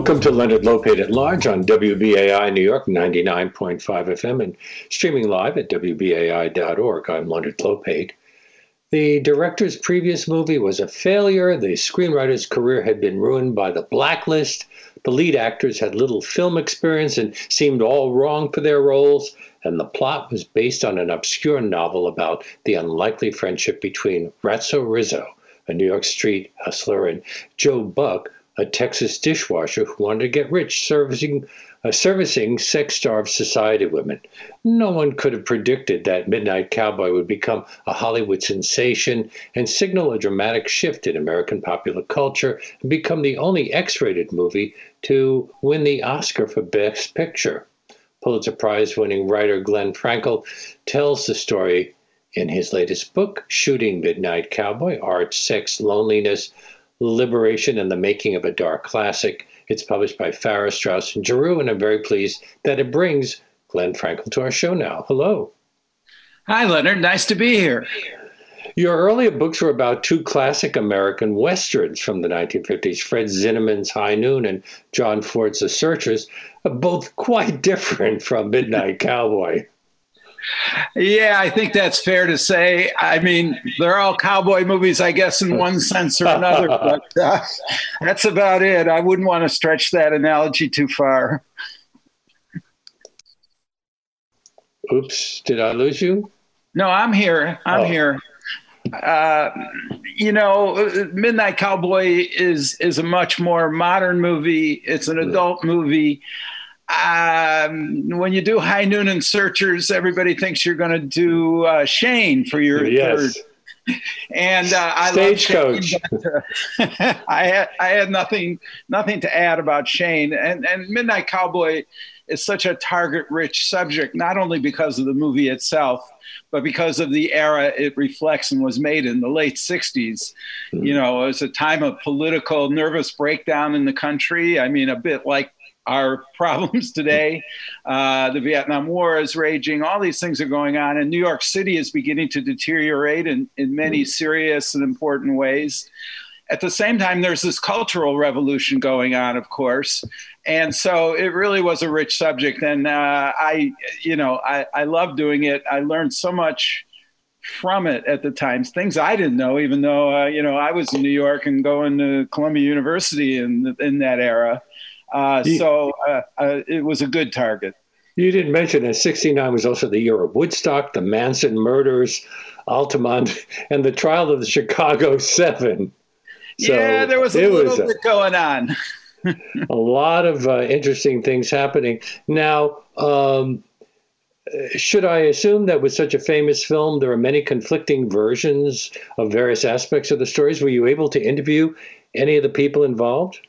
Welcome to Leonard Lopate at Large on WBAI New York 99.5 FM and streaming live at WBAI.org. I'm Leonard Lopate. The director's previous movie was a failure. The screenwriter's career had been ruined by the blacklist. The lead actors had little film experience and seemed all wrong for their roles. And the plot was based on an obscure novel about the unlikely friendship between Ratso Rizzo, a New York street hustler, and Joe Buck, a Texas dishwasher who wanted to get rich servicing uh, servicing sex-starved society women. No one could have predicted that Midnight Cowboy would become a Hollywood sensation and signal a dramatic shift in American popular culture and become the only X-rated movie to win the Oscar for Best Picture. Pulitzer Prize winning writer Glenn Frankel tells the story in his latest book, Shooting Midnight Cowboy Art, Sex, Loneliness, Liberation, and the Making of a Dark Classic. It's published by Farrar, Straus, and Giroux, and I'm very pleased that it brings Glenn Frankel to our show now. Hello. Hi, Leonard. Nice to be here. Your earlier books were about two classic American westerns from the 1950s Fred Zinnemann's High Noon and John Ford's The Searchers, both quite different from Midnight Cowboy. Yeah, I think that's fair to say. I mean, they're all cowboy movies, I guess, in one sense or another, but uh, that's about it. I wouldn't want to stretch that analogy too far. Oops, did I lose you? No, I'm here. I'm oh. here. Uh, you know, Midnight Cowboy is is a much more modern movie. It's an adult movie um, when you do High Noon and Searchers, everybody thinks you're going to do uh, Shane for your yes. third. And uh, I Stagecoach. uh, I had I had nothing nothing to add about Shane and and Midnight Cowboy is such a target rich subject not only because of the movie itself but because of the era it reflects and was made in the late 60s mm. you know it was a time of political nervous breakdown in the country i mean a bit like our problems today. Uh, the Vietnam War is raging. All these things are going on, and New York City is beginning to deteriorate in, in many serious and important ways. At the same time, there's this cultural revolution going on, of course, and so it really was a rich subject. And uh, I, you know, I, I love doing it. I learned so much from it at the times things i didn't know even though uh, you know i was in new york and going to columbia university in in that era uh, so uh, uh, it was a good target. You didn't mention that 69 was also the year of Woodstock, the Manson murders, Altamont, and the trial of the Chicago Seven. So yeah, there was a little was bit a, going on. a lot of uh, interesting things happening. Now, um, should I assume that with such a famous film, there are many conflicting versions of various aspects of the stories? Were you able to interview any of the people involved?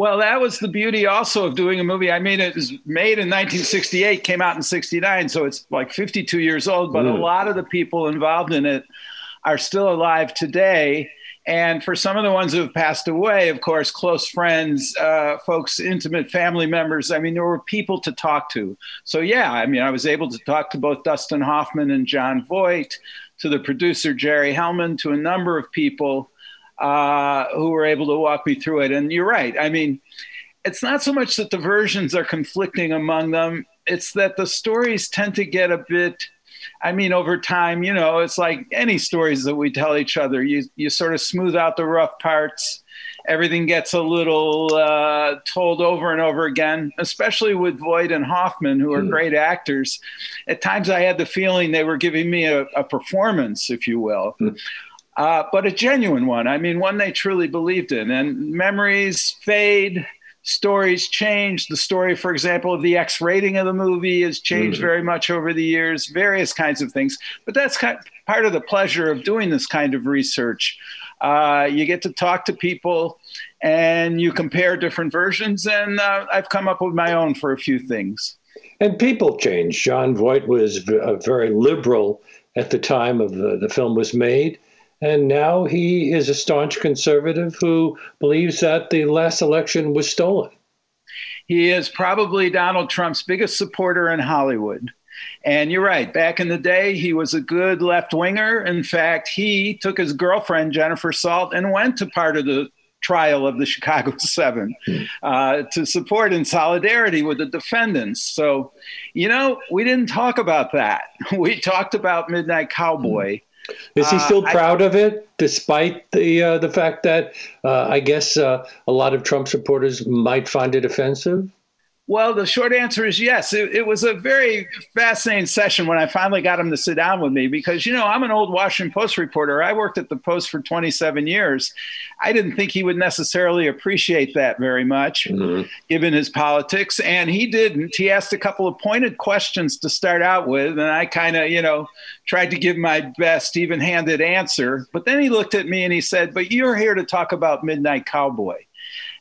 Well, that was the beauty also of doing a movie. I mean, it was made in 1968, came out in 69, so it's like 52 years old, but mm. a lot of the people involved in it are still alive today. And for some of the ones who have passed away, of course, close friends, uh, folks, intimate family members, I mean, there were people to talk to. So, yeah, I mean, I was able to talk to both Dustin Hoffman and Jon Voight, to the producer, Jerry Hellman, to a number of people uh, who were able to walk me through it. And you're right. I mean, it's not so much that the versions are conflicting among them, it's that the stories tend to get a bit. I mean, over time, you know, it's like any stories that we tell each other. You you sort of smooth out the rough parts. Everything gets a little uh, told over and over again, especially with Voight and Hoffman, who are mm. great actors. At times, I had the feeling they were giving me a, a performance, if you will. Mm uh, but a genuine one. I mean, one they truly believed in. And memories fade, stories change. The story, for example, of the X rating of the movie has changed mm-hmm. very much over the years, various kinds of things. But that's kind of part of the pleasure of doing this kind of research. Uh, you get to talk to people and you compare different versions, and uh, I've come up with my own for a few things. And people change. Jon Voight was very liberal at the time of the, the film was made and now he is a staunch conservative who believes that the last election was stolen. He is probably Donald Trump's biggest supporter in Hollywood. And you're right. Back in the day, he was a good left winger. In fact, he took his girlfriend, Jennifer Salt, and went to part of the trial of the Chicago Seven uh, to support in solidarity with the defendants. So, you know, we didn't talk about that. We talked about Midnight Cowboy. Is he still uh, proud I, of it, despite the uh, the fact that uh, I guess uh, a lot of Trump supporters might find it offensive? Well, the short answer is yes. It, it, was a very fascinating session when I finally got him to sit down with me because, you know, I'm an old Washington Post reporter. I worked at the Post for 27 years. I didn't think he would necessarily appreciate that very much, mm-hmm. given his politics. And he didn't. He asked a couple of pointed questions to start out with. And I kind of, you know, tried to give my best, even handed answer. But then he looked at me and he said, But you're here to talk about Midnight Cowboy.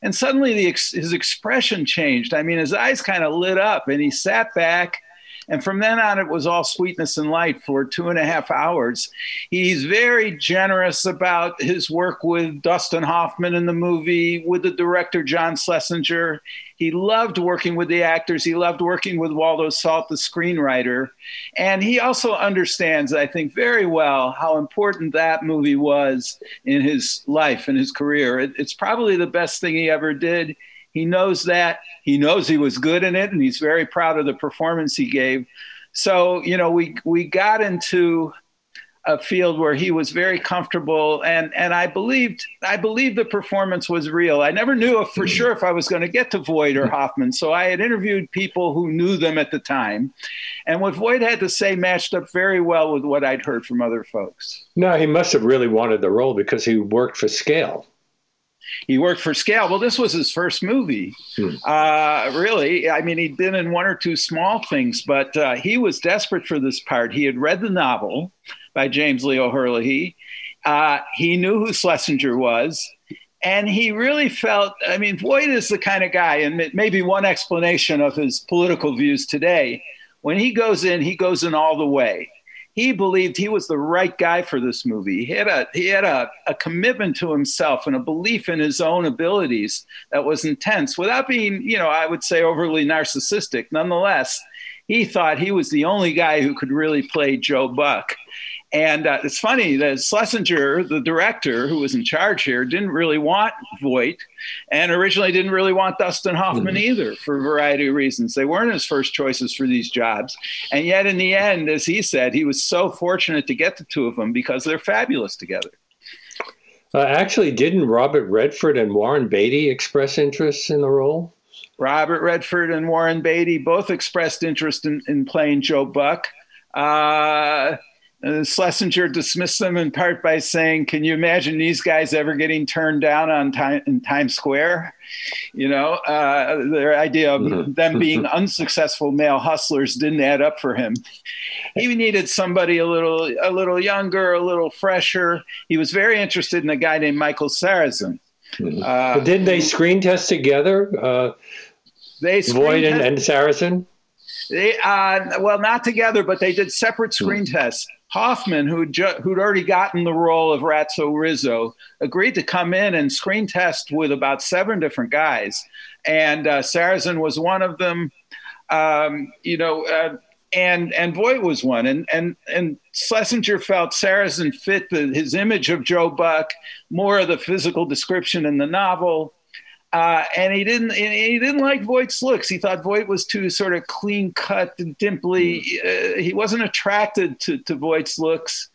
And suddenly the, his expression changed. I mean, his eyes kind of lit up and he sat back and from then on, it was all sweetness and light for two and a half hours. He's very generous about his work with Dustin Hoffman in the movie, with the director John Schlesinger. He loved working with the actors. He loved working with Waldo Salt, the screenwriter. And he also understands, I think, very well how important that movie was in his life and his career. It, it's probably the best thing he ever did. He knows that. He knows he was good in it, and he's very proud of the performance he gave. So, you know, we we got into a field where he was very comfortable and and I believed I believed the performance was real. I never knew for mm-hmm. sure if I was going to get to Voight or mm-hmm. Hoffman. So I had interviewed people who knew them at the time. And what Voight had to say matched up very well with what I'd heard from other folks. No, he must have really wanted the role because he worked for scale he worked for Scale. Well, this was his first movie. Hmm. Uh, really, I mean, he'd been in one or two small things, but uh, he was desperate for this part. He had read the novel by James Leo Herlihy. Uh, he knew who Schlesinger was. And he really felt, I mean, Voight is the kind of guy, and maybe one explanation of his political views today. When he goes in, he goes in all the way he believed he was the right guy for this movie. He had a he had a, a commitment to himself and a belief in his own abilities that was intense, without being, you know, I would say overly narcissistic. Nonetheless, he thought he was the only guy who could really play Joe Buck. And uh, it's funny that Schlesinger, the director who was in charge here, didn't really want Voight and originally didn't really want Dustin Hoffman mm-hmm. either for a variety of reasons. They weren't his first choices for these jobs. And yet, in the end, as he said, he was so fortunate to get the two of them because they're fabulous together. Uh, actually, didn't Robert Redford and Warren Beatty express interest in the role? Robert Redford and Warren Beatty both expressed interest in, in playing Joe Buck. Uh, uh, Schlesinger dismissed them in part by saying, "Can you imagine these guys ever getting turned down on time in Times Square?" You know, uh, their idea of them being unsuccessful male hustlers didn't add up for him. He needed somebody a little, a little younger, a little fresher. He was very interested in a guy named Michael Sarrazin. Mm-hmm. Uh, but didn't they screen test together? Uh, they Voight and, and Sarrazin. They, uh, well, not together, but they did separate screen mm-hmm. tests. Hoffman, who'd, ju- who'd already gotten the role of Ratso Rizzo, agreed to come in and screen test with about seven different guys. And uh, was one of them. Um, you know, uh, and and Voight was one, and and and Schlesinger felt Sarrazin fit the, his image of Joe Buck, more of the physical description in the novel, uh, and he didn't he didn't like Voight's looks. He thought Voight was too sort of clean cut and dimply. Uh, he wasn't attracted to, to Voight's looks.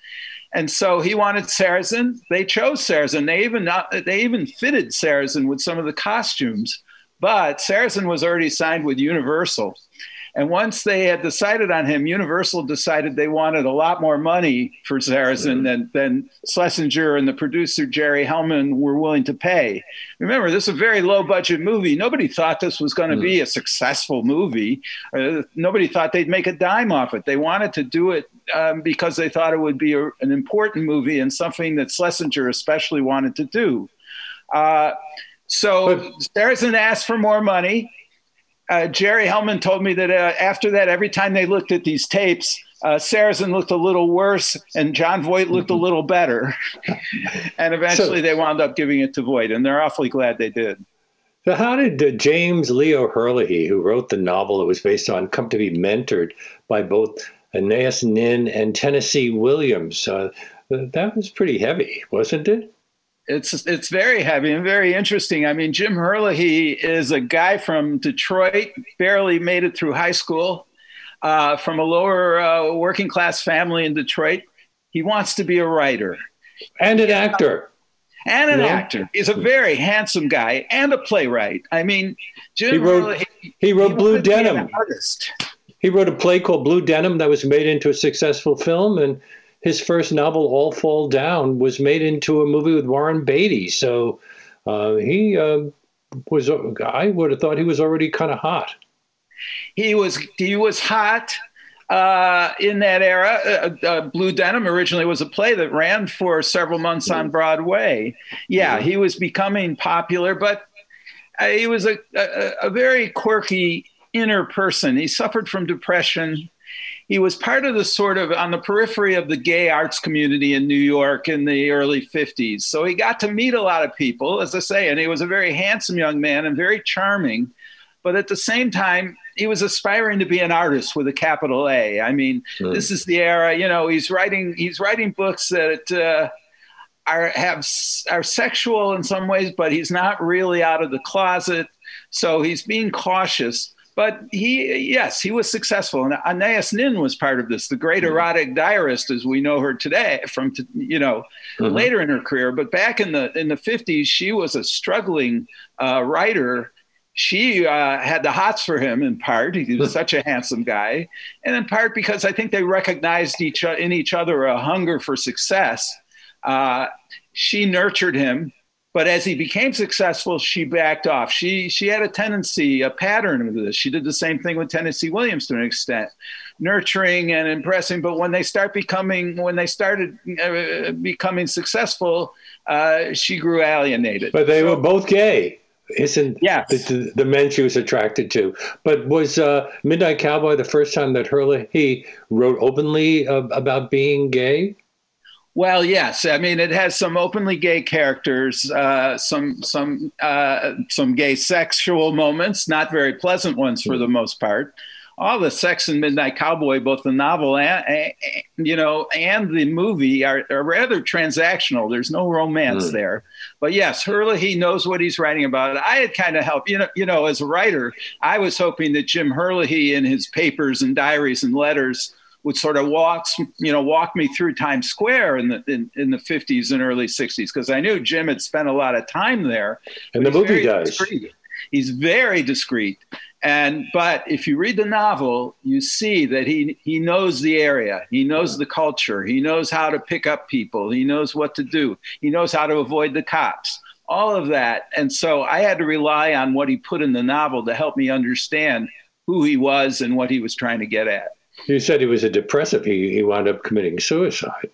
And so he wanted Sarrazin. They chose Sarrazin. They even not, they even fitted Sarrazin with some of the costumes. But Sarrazin was already signed with Universal. And once they had decided on him, Universal decided they wanted a lot more money for Sarrazin than, than Schlesinger and the producer Jerry Hellman were willing to pay. Remember, this is a very low budget movie. Nobody thought this was going to be a successful movie. Uh, nobody thought they'd make a dime off it. They wanted to do it um, because they thought it would be a, an important movie and something that Schlesinger especially wanted to do. Uh, so Sarrazin asked for more money uh, Jerry Hellman told me that uh, after that, every time they looked at these tapes, uh, Sarrazin looked a little worse and Jon Voight looked a little better. and eventually so, they wound up giving it to Voight, and they're awfully glad they did. So, how did uh, James Leo Herlihy, who wrote the novel it was based on, come to be mentored by both Anais Nin and Tennessee Williams? Uh, that was pretty heavy, wasn't it? It's it's very heavy and very interesting. I mean, Jim Herlihy is a guy from Detroit, barely made it through high school, uh, from a lower uh, working class family in Detroit. He wants to be a writer and an actor. And an actor. He's a very handsome guy and a playwright. I mean, Jim he wrote, he, he wrote he Blue Denim. Artist. He wrote a play called Blue Denim that was made into a successful film, and his first novel, All Fall Down, was made into a movie with Warren Beatty. So uh, he uh, was, I would have thought he was already kind of hot. He was, he was hot. Uh, in that era, uh, uh, Blue Denim originally was a play that ran for several months on Broadway. Yeah, he was becoming popular, but uh, he was a, a, a very quirky inner person. He suffered from depression he was part of the sort of on the periphery of the gay arts community in New York in the early 50s. So he got to meet a lot of people, as I say, and he was a very handsome young man and very charming. But at the same time, he was aspiring to be an artist with a capital A. I mean, mm. this is the era, you know, he's writing he's writing books that uh, are have are sexual in some ways, but he's not really out of the closet. So he's being cautious but he, yes, he was successful. And Anais Nin was part of this, the great mm-hmm. erotic diarist, as we know her today, from you know mm-hmm. later in her career. But back in the in the fifties, she was a struggling uh, writer. She uh, had the hots for him in part. He was such a handsome guy, and in part because I think they recognized each in each other a hunger for success. Uh, she nurtured him but as he became successful, she backed off. She she had a tendency, a pattern of this. She did the same thing with Tennessee Williams to an extent, nurturing and impressing. But when they start becoming, when they started uh, becoming successful, uh, she grew alienated. But they so, were both gay. Isn't yes. the, the, men she was attracted to? But was uh, Midnight Cowboy the first time that Herlihy wrote openly uh, about being gay? Well, yes. I mean, it has some openly gay characters, uh, some some uh, some gay sexual moments, not very pleasant ones for the most part. All the sex in Midnight Cowboy, both the novel and, you know and the movie, are, are rather transactional. There's no romance mm. there, but yes, Herlihy knows what he's writing about. I had kind of helped, you know, you know, as a writer, I was hoping that Jim Herlihy in his papers and diaries and letters would sort of walk, you know, walk me through Times Square in the in, in the 50s and early 60s because I knew Jim had spent a lot of time there. And the movie does. Discreet. He's very discreet. And but if you read the novel, you see that he he knows the area, he knows the culture, he knows how to pick up people, he knows what to do, he knows how to avoid the cops, all of that. And so I had to rely on what he put in the novel to help me understand who he was and what he was trying to get at. You said he was a depressive. He, he wound up committing suicide.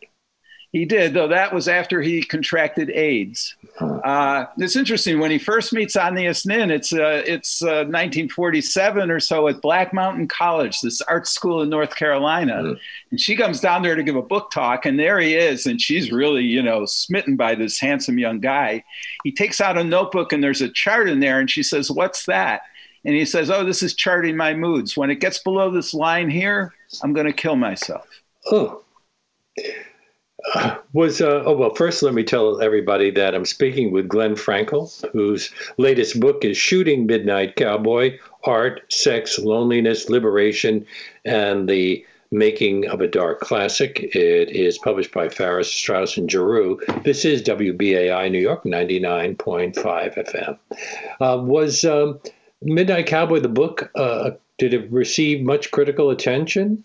He did, though that was after he contracted AIDS. Uh, it's interesting when he first meets Anais Nin. It's uh, it's uh, 1947 or so at Black Mountain College, this art school in North Carolina, mm. and she comes down there to give a book talk, and there he is, and she's really you know smitten by this handsome young guy. He takes out a notebook and there's a chart in there, and she says, "What's that?" And he says, "Oh, this is charting my moods. When it gets below this line here, I'm going to kill myself." Oh. Uh, was uh, oh well first let me tell everybody that i'm speaking with glenn frankel whose latest book is shooting midnight cowboy art sex loneliness liberation and the making of a dark classic it is published by farrar straus and giroux this is wbai new york 99.5 fm uh, was um, Midnight Cowboy, the book, uh, did it receive much critical attention?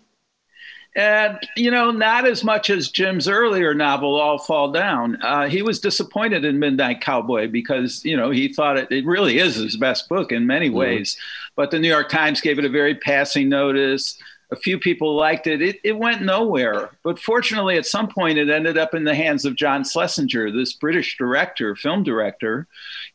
And, you know, not as much as Jim's earlier novel, All Fall Down. Uh, he was disappointed in Midnight Cowboy because, you know, he thought it, it really is his best book in many mm-hmm. ways. But the New York Times gave it a very passing notice. A few people liked it. it. It went nowhere. But fortunately, at some point, it ended up in the hands of John Schlesinger, this British director, film director.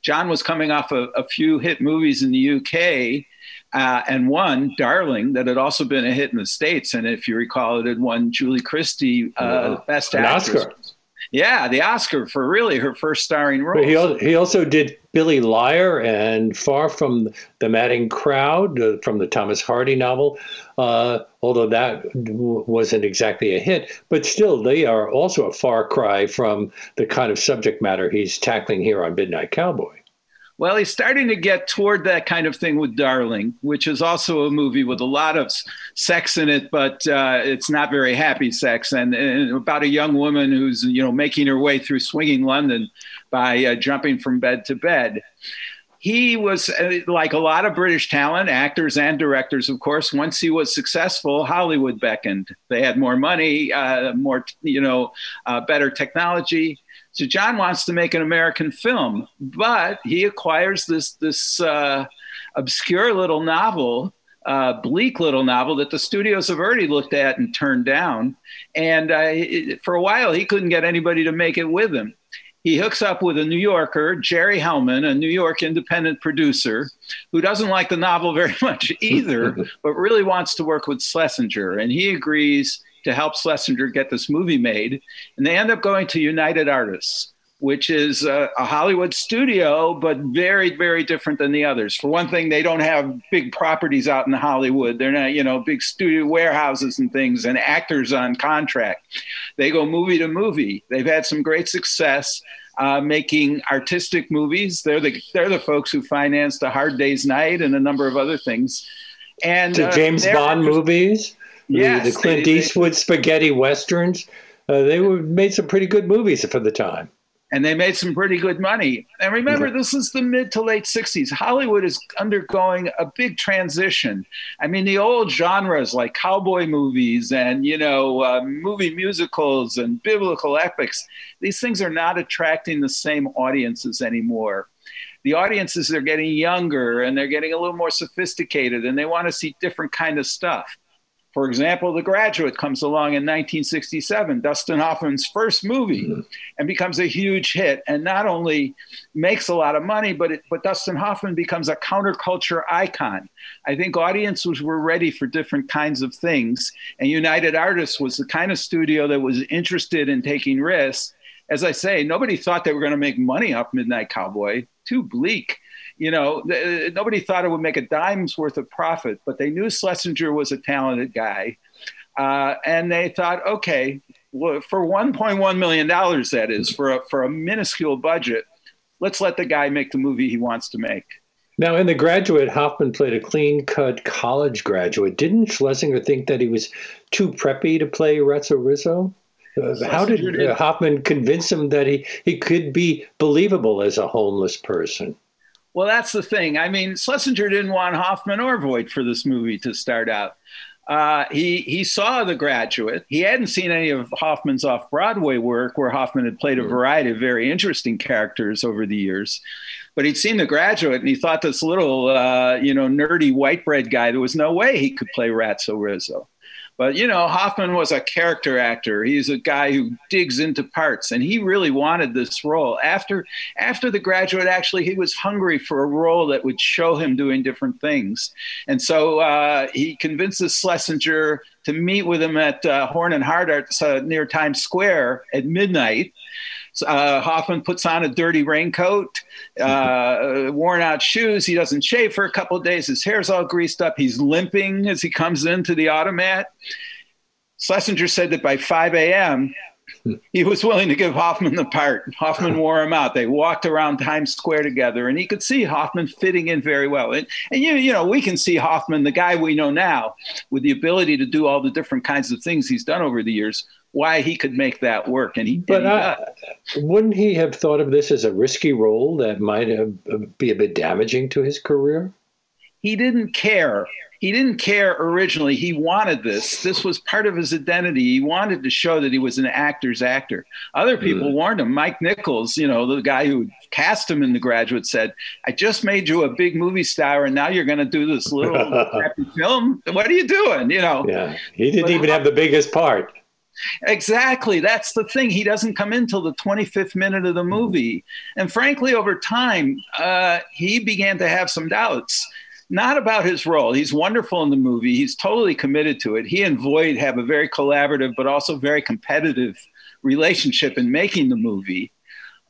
John was coming off a, a few hit movies in the UK. Uh, and one, Darling, that had also been a hit in the States. And if you recall, it had won Julie Christie uh, Best An Actress. Oscar. Yeah, the Oscar for really her first starring role. He, he also did Billy Liar and Far from the Madding Crowd uh, from the Thomas Hardy novel, uh, although that w- wasn't exactly a hit. But still, they are also a far cry from the kind of subject matter he's tackling here on Midnight Cowboy. Well, he's starting to get toward that kind of thing with Darling, which is also a movie with a lot of sex in it, but uh, it's not very happy sex, and, and, about a young woman who's you know making her way through swinging London by uh, jumping from bed to bed. He was uh, like a lot of British talent, actors and directors, of course. Once he was successful, Hollywood beckoned. They had more money, uh, more you know, uh, better technology so John wants to make an American film, but he acquires this this uh, obscure little novel, uh, bleak little novel that the studios have already looked at and turned down. And uh, it, for a while, he couldn't get anybody to make it with him. He hooks up with a New Yorker, Jerry Hellman, a New York independent producer, who doesn't like the novel very much either, but really wants to work with Schlesinger. And he agrees to help Schlesinger get this movie made. And they end up going to United Artists, which is a, a, Hollywood studio, but very, very different than the others. For one thing, they don't have big properties out in Hollywood. They're not, you know, big studio warehouses and things and actors on contract. They go movie to movie. They've had some great success. Uh, making artistic movies, they're the they're the folks who financed A Hard Day's Night and a number of other things. And the uh, James Bond movies yes, the, the Clint they, Eastwood they, spaghetti westerns. Uh, they were made some pretty good movies for the time. And they made some pretty good money. And remember, yeah. this is the mid to late 60s. Hollywood is undergoing a big transition. I mean, the old genres like cowboy movies and, you know, uh, movie musicals and biblical epics, these things are not attracting the same audiences anymore the audiences are getting younger and they're getting a little more sophisticated and they want to see different kind of stuff for example, The Graduate comes along in 1967, Dustin Hoffman's first movie, mm-hmm. and becomes a huge hit. And not only makes a lot of money, but it, but Dustin Hoffman becomes a counterculture icon. I think audiences were ready for different kinds of things, and United Artists was the kind of studio that was interested in taking risks. As I say, nobody thought they were going to make money off Midnight Cowboy. Too bleak you know, th- nobody thought it would make a dime's worth of profit, but they knew Schlesinger was a talented guy. Uh, and they thought, okay, well, for $1.1 million, that is, for a, for a minuscule budget, let's let the guy make the movie he wants to make. Now, in The Graduate, Hoffman played a clean cut college graduate. Didn't Schlesinger think that he was too preppy to play Ratso Rizzo? Uh, how did uh, Hoffman convince him that he, he could be believable as a homeless person? Well, that's the thing. I mean, Schlesinger didn't want Hoffman or Voight for this movie to start out. Uh, he he saw The Graduate. He hadn't seen any of Hoffman's off Broadway work, where Hoffman had played a hmm. variety of very interesting characters over the years. But he'd seen The Graduate, and he thought this little, uh, you know, nerdy white bread guy. There was no way he could play Ratso Rizzo. But you know, Hoffman was a character actor. He's a guy who digs into parts, and he really wanted this role. After after the graduate, actually, he was hungry for a role that would show him doing different things, and so uh, he convinces Schlesinger to meet with him at uh, Horn and Hardart uh, near Times Square at midnight. Uh, Hoffman puts on a dirty raincoat, uh, worn out shoes. He doesn't shave for a couple of days. His hair's all greased up. He's limping as he comes into the automat. Schlesinger said that by 5 a.m., he was willing to give Hoffman the part. Hoffman wore him out. They walked around Times Square together, and he could see Hoffman fitting in very well. And, and you, you know, we can see Hoffman, the guy we know now, with the ability to do all the different kinds of things he's done over the years, why he could make that work. And he, but uh, he wouldn't he have thought of this as a risky role that might have, uh, be a bit damaging to his career? He didn't care he didn't care originally. He wanted this. This was part of his identity. He wanted to show that he was an actor's actor. Other people mm. warned him. Mike Nichols, you know, the guy who cast him in The Graduate, said, I just made you a big movie star, and now you're going to do this little crappy film. What are you doing? You know? Yeah. He didn't but, even have the biggest part. Exactly. That's the thing. He doesn't come in till the 25th minute of the movie. And frankly, over time, uh, he began to have some doubts not about his role. He's wonderful in the movie. He's totally committed to it. He and Voight have a very collaborative, but also very competitive relationship in making the movie.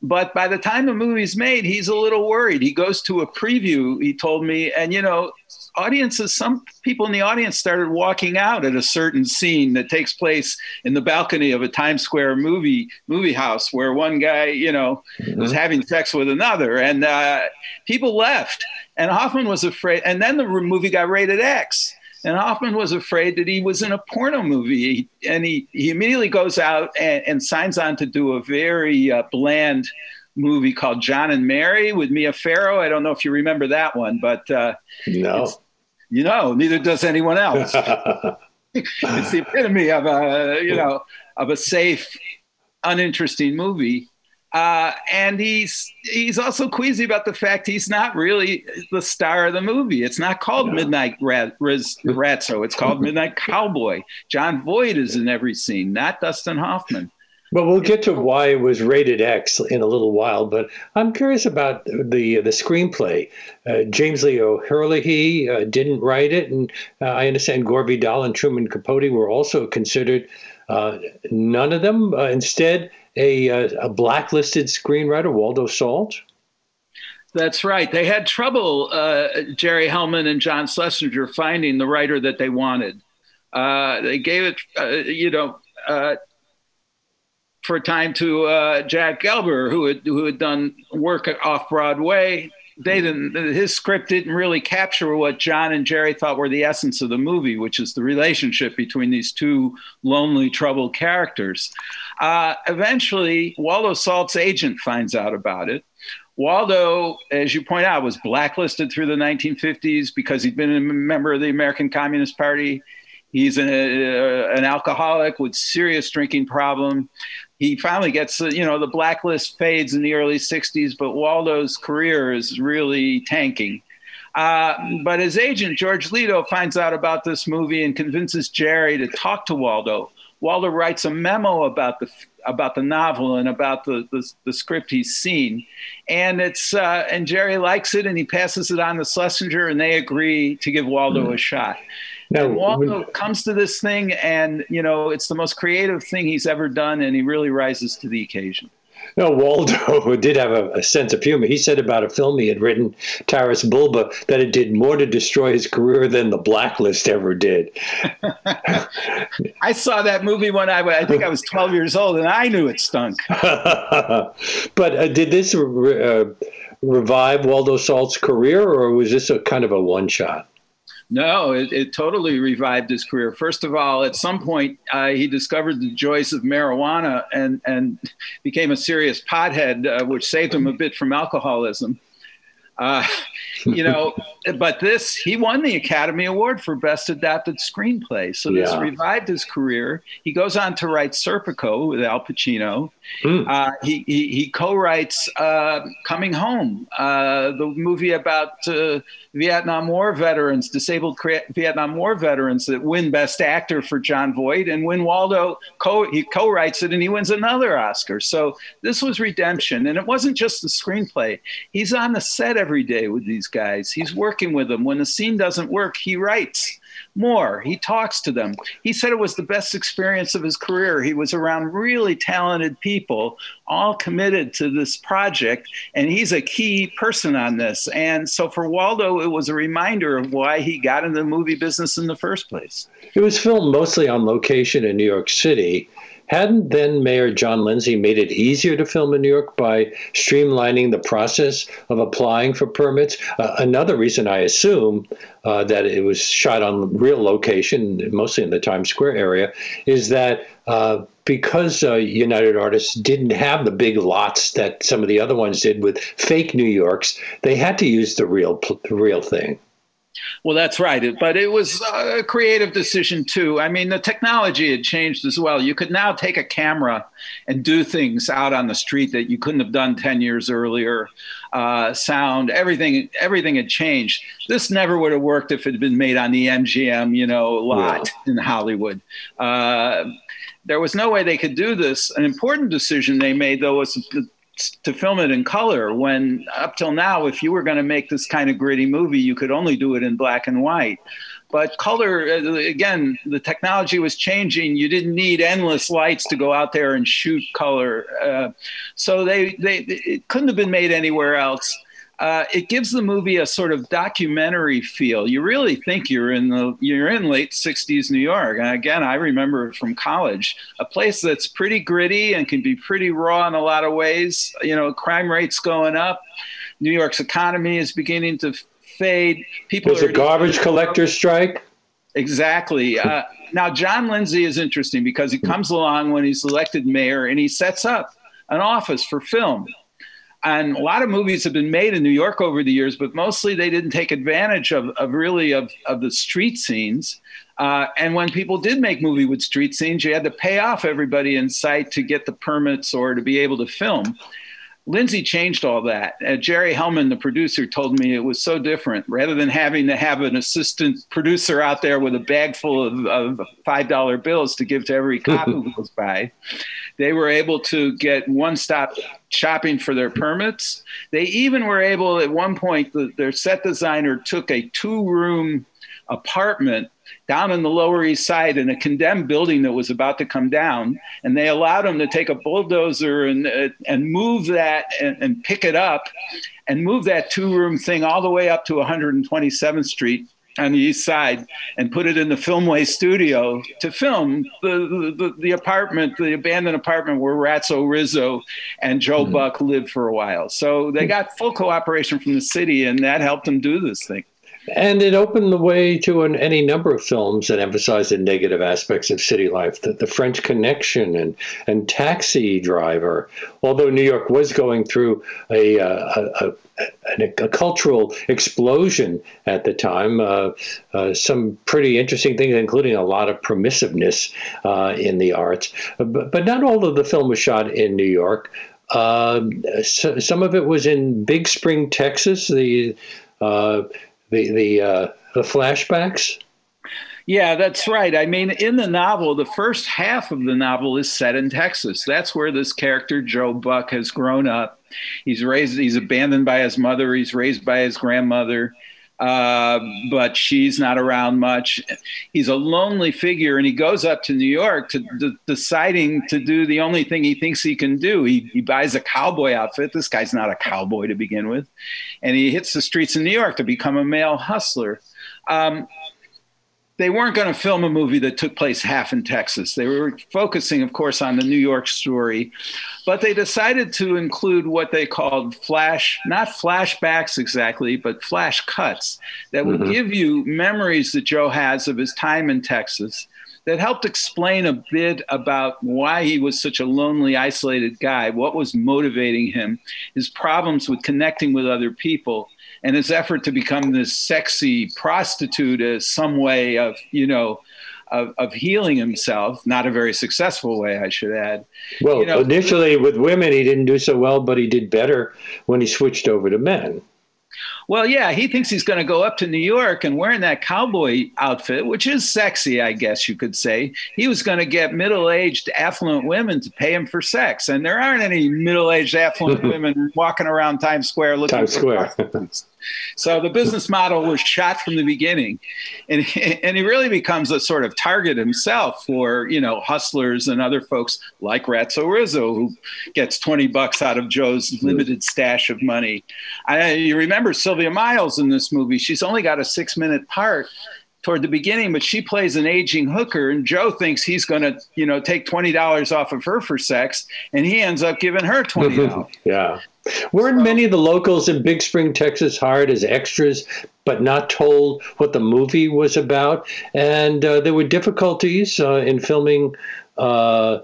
But by the time the movie's made, he's a little worried. He goes to a preview, he told me, and you know, audiences, some people in the audience started walking out at a certain scene that takes place in the balcony of a Times Square movie movie house where one guy, you know, mm-hmm. was having sex with another, and uh, people left. And Hoffman was afraid, and then the movie got rated X. And Hoffman was afraid that he was in a porno movie. And he, he immediately goes out and, and signs on to do a very uh, bland movie called John and Mary with Mia Farrow. I don't know if you remember that one, but uh, no, you know, neither does anyone else. it's the epitome of a you know of a safe, uninteresting movie. Uh, and he's he's also queasy about the fact he's not really the star of the movie. It's not called no. Midnight Rat, Riz, Ratso. It's called Midnight Cowboy. Jon Voight is in every scene, not Dustin Hoffman. But we'll get to why it was rated X in a little while. But I'm curious about the the screenplay. Uh, James Leo Herlihy uh, didn't write it, and uh, I understand Gore Vidal and Truman Capote were also considered. Uh, none of them. Uh, instead, a, a blacklisted screenwriter, Waldo Salt? That's right. They had trouble, uh, Jerry Hellman and John Schlesinger, finding the writer that they wanted. Uh, they gave it, uh, you know, uh, for time to uh, Jack Gelber, who had, who had done work off Broadway they didn't his script didn't really capture what John and Jerry thought were the essence of the movie, which is the relationship between these two lonely, troubled characters. Uh, eventually, Waldo Salt's agent finds out about it. Waldo, as you point out, was blacklisted through the 1950s because he'd been a member of the American Communist Party. He's an, an alcoholic with serious drinking problem he finally gets, uh, you know, the blacklist fades in the early 60s, but Waldo's career is really tanking. Uh, but his agent, George Lito, finds out about this movie and convinces Jerry to talk to Waldo. Waldo writes a memo about the about the novel and about the, the, the script he's seen, and it's uh, and Jerry likes it and he passes it on to Schlesinger and they agree to give Waldo a shot. Now, and Waldo when, comes to this thing, and you know it's the most creative thing he's ever done, and he really rises to the occasion. No, Waldo did have a, a, sense of humor. He said about a film he had written, Taras Bulba, that it did more to destroy his career than The Blacklist ever did. I saw that movie when I, I think I was 12 years old, and I knew it stunk. but uh, did this uh, revive Waldo Salt's career, or was this a kind of a one shot? No, it, it, totally revived his career. First of all, at some point, uh, he discovered the joys of marijuana and, and became a serious pothead, uh, which saved him a bit from alcoholism. Uh, you know, but this, he won the Academy Award for Best Adapted Screenplay. So this yeah. revived his career. He goes on to write Serpico with Al Pacino. Mm. Uh, he, he, he co writes uh, Coming Home, uh, the movie about uh, Vietnam War veterans, disabled Vietnam War veterans that win Best Actor for Jon Voight. And when Waldo co- he co writes it and he wins another Oscar. So this was redemption. And it wasn't just the screenplay, he's on the set every every day with these guys. He's working with them. When the scene doesn't work, he writes more. He talks to them. He said it was the best experience of his career. He was around really talented people, all committed to this project, and he's a key person on this. And so for Waldo, it was a reminder of why he got into the movie business in the first place. It was filmed mostly on location in New York City. Hadn't then Mayor John Lindsay made it easier to film in New York by streamlining the process of applying for permits? Uh, another reason I assume uh, that it was shot on real location, mostly in the Times Square area, is that uh, because uh, United Artists didn't have the big lots that some of the other ones did with fake New Yorks, they had to use the real, the real thing. Well, that's right. But it was a creative decision, too. I mean, the technology had changed as well. You could now take a camera and do things out on the street that you couldn't have done 10 years earlier. Uh, sound, everything, everything had changed. This never would have worked if it had been made on the MGM, you know, lot yeah. in Hollywood. Uh, there was no way they could do this. An important decision they made, though, was to film it in color when up till now if you were going to make this kind of gritty movie you could only do it in black and white. But color uh, again the technology was changing. You didn't need endless lights to go out there and shoot color uh, so they, they it couldn't have been made anywhere else uh, it gives the movie a sort of documentary feel. You really think you're in the you're in late '60s New York. And again, I remember it from college, a place that's pretty gritty and can be pretty raw in a lot of ways. You know, crime rates going up. New York's economy is beginning to fade. People There's a garbage collector strike. Exactly. Uh, now, John Lindsay is interesting because he comes along when he's elected mayor and he sets up an office for film and a lot of movies have been made in New York over the years, but mostly they didn't take advantage of, of really of, of the street scenes. Uh, and when people did make movie with street scenes, you had to pay off everybody in sight to get the permits or to be able to film. Lindsay changed all that. Uh, Jerry Hellman, the producer, told me it was so different. Rather than having to have an assistant producer out there with a bag full of, of $5 bills to give to every cop who goes by, they were able to get one stop shopping for their permits. They even were able, at one point, the, their set designer took a two room apartment down in the Lower East Side in a condemned building that was about to come down, and they allowed him to take a bulldozer and uh, and move that and, and pick it up, and move that two room thing all the way up to 127th Street on the east side and put it in the filmway studio to film the, the, the apartment the abandoned apartment where ratso rizzo and joe mm-hmm. buck lived for a while so they got full cooperation from the city and that helped them do this thing and it opened the way to an, any number of films that emphasized the negative aspects of city life, the, the French Connection and, and Taxi Driver. Although New York was going through a, a, a a, a, cultural explosion at the time. Uh, uh, some pretty interesting things, including a lot of permissiveness uh, in the arts. But, but, not all of the film was shot in New York. Uh, so, some of it was in Big Spring, Texas. The uh, the the uh, the flashbacks. Yeah, that's right. I mean, in the novel, the first half of the novel is set in Texas. That's where this character Joe Buck has grown up. He's raised. He's abandoned by his mother. He's raised by his grandmother. Uh, but she's not around much. He's a lonely figure, and he goes up to New York to, to deciding to do the only thing he thinks he can do. He, he buys a cowboy outfit. This guy's not a cowboy to begin with, and he hits the streets in New York to become a male hustler. Um, they weren't going to film a movie that took place half in Texas. They were focusing, of course, on the New York story, but they decided to include what they called flash, not flashbacks exactly, but flash cuts that would mm-hmm. give you memories that Joe has of his time in Texas that helped explain a bit about why he was such a lonely, isolated guy, what was motivating him, his problems with connecting with other people and his effort to become this sexy prostitute as some way of, you know, of, of healing himself, not a very successful way, I should add. Well, you know, initially with women, he didn't do so well, but he did better when he switched over to men. Well, yeah, he thinks he's going to go up to New York and wearing that cowboy outfit, which is sexy, I guess you could say. He was going to get middle aged, affluent women to pay him for sex. And there aren't any middle aged, affluent women walking around Times Square looking Times for Square. So the business model was shot from the beginning, and and he really becomes a sort of target himself for you know hustlers and other folks like Ratso Rizzo, who gets twenty bucks out of Joe's limited stash of money. I, you remember Sylvia Miles in this movie? She's only got a six minute part, toward the beginning, but she plays an aging hooker, and Joe thinks he's going to, you know, take twenty dollars off of her for sex, and he ends up giving her twenty dollars. yeah. Weren't so, many of the locals in Big Spring, Texas, hired as extras, but not told what the movie was about? And uh, there were difficulties uh, in filming. Uh,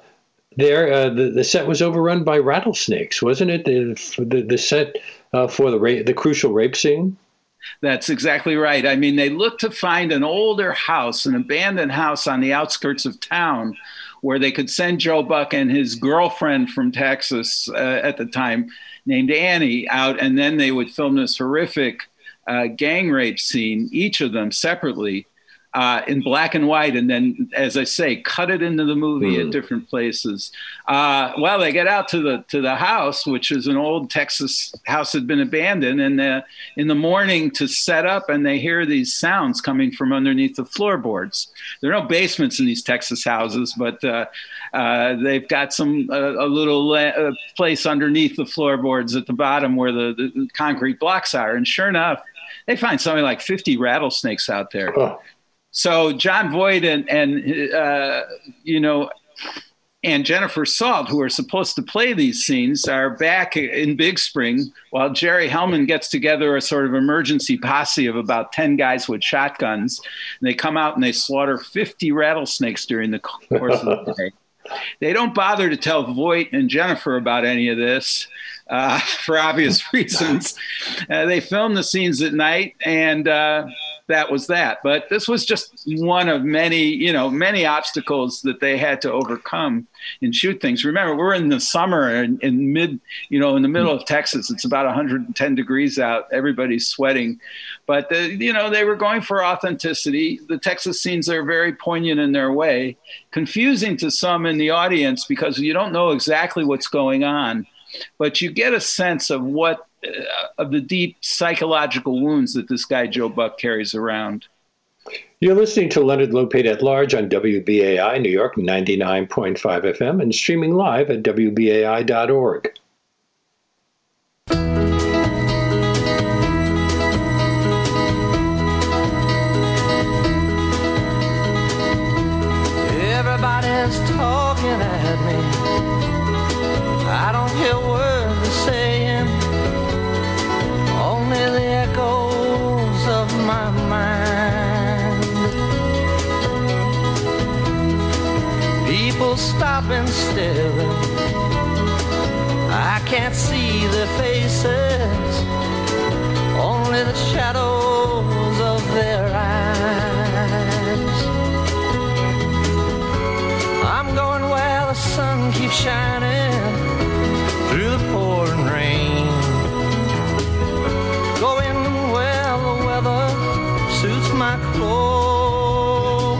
there, uh, the, the set was overrun by rattlesnakes, wasn't it? The, the, the set uh, for the ra- the crucial rape scene. That's exactly right. I mean, they looked to find an older house, an abandoned house on the outskirts of town, where they could send Joe Buck and his girlfriend from Texas uh, at the time, named Annie, out, and then they would film this horrific uh, gang rape scene, each of them separately. Uh, in black and white, and then, as I say, cut it into the movie mm. at different places. Uh, well, they get out to the to the house, which is an old Texas house that had been abandoned, and uh, in the morning to set up, and they hear these sounds coming from underneath the floorboards. There are no basements in these Texas houses, but uh, uh, they've got some uh, a little la- place underneath the floorboards at the bottom where the, the, concrete blocks are, and sure enough. They find something like 50 rattlesnakes out there. Oh so John Voight and and uh, you know and Jennifer Salt, who are supposed to play these scenes, are back in Big Spring while Jerry Hellman gets together a sort of emergency posse of about 10 guys with shotguns. And they come out and they slaughter 50 rattlesnakes during the course of the day. They don't bother to tell Voight and Jennifer about any of this uh, for obvious reasons. Uh, they film the scenes at night and uh, that was that. But this was just one of many, you know, many obstacles that they had to overcome and shoot things. Remember, we're in the summer in, in mid, you know, in the middle of Texas. It's about 110 degrees out. Everybody's sweating, but the, you know, they were going for authenticity. The Texas scenes are very poignant in their way, confusing to some in the audience because you don't know exactly what's going on but you get a sense of what Uh, of the deep psychological wounds that this guy Joe Buck carries around. You're listening to Leonard Lopate at Large on WBAI New York 99.5 FM and streaming live at WBAI.org. People stop and stare. I can't see their faces, only the shadows of their eyes. I'm going where the sun keeps shining through the pouring rain.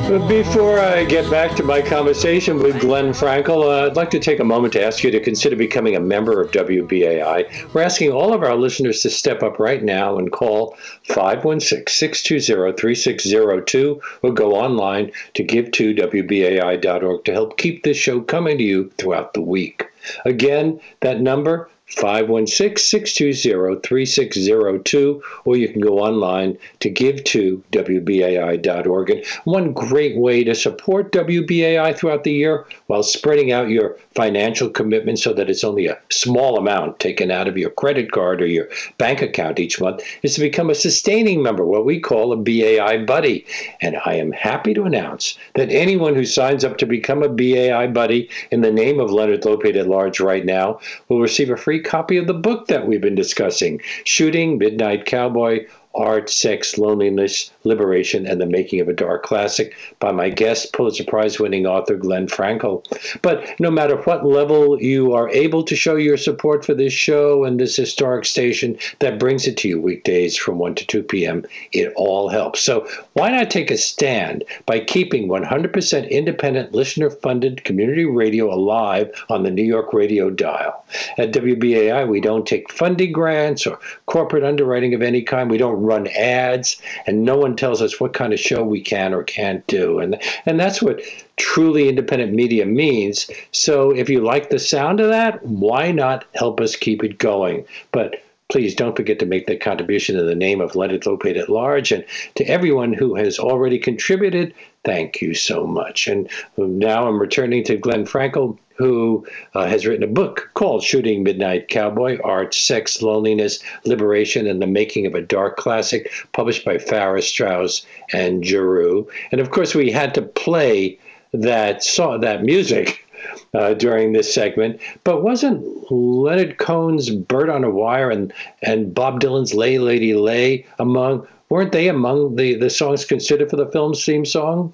Before I get back to my conversation with Glenn Frankel, uh, I'd like to take a moment to ask you to consider becoming a member of WBAI. We're asking all of our listeners to step up right now and call 516 620 3602 or go online to give2wbai.org to help keep this show coming to you throughout the week. Again, that number 516-620-3602 or you can go online to give to WBAI.org. And one great way to support WBAI throughout the year while spreading out your financial commitment so that it's only a small amount taken out of your credit card or your bank account each month is to become a sustaining member, what we call a BAI buddy. And I am happy to announce that anyone who signs up to become a BAI buddy in the name of Leonard Lopate at Large right now will receive a free copy of the book that we've been discussing Shooting Midnight Cowboy Art, Sex, Loneliness, Liberation, and the Making of a Dark Classic by my guest, Pulitzer Prize winning author Glenn Frankel. But no matter what level you are able to show your support for this show and this historic station that brings it to you weekdays from 1 to 2 p.m., it all helps. So why not take a stand by keeping 100% independent, listener funded community radio alive on the New York radio dial? At WBAI, we don't take funding grants or corporate underwriting of any kind. We don't run ads, and no one tells us what kind of show we can or can't do. And and that's what truly independent media means. So if you like the sound of that, why not help us keep it going? But please don't forget to make that contribution in the name of Leonard Lopate at Large. And to everyone who has already contributed, thank you so much. And now I'm returning to Glenn Frankel, who uh, has written a book called Shooting Midnight Cowboy Art, Sex, Loneliness, Liberation, and the Making of a Dark Classic, published by Farrar, Straus, and Giroux. And of course, we had to play that saw that music uh, during this segment. But wasn't Leonard Cohen's "Bird on a Wire" and and Bob Dylan's "Lay Lady Lay" among weren't they among the the songs considered for the film's theme song?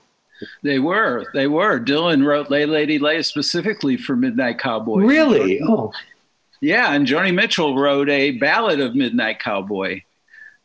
They were. They were. Dylan wrote "Lay Lady Lay" specifically for Midnight Cowboy. Really? Oh. Yeah, and Joni Mitchell wrote a ballad of Midnight Cowboy.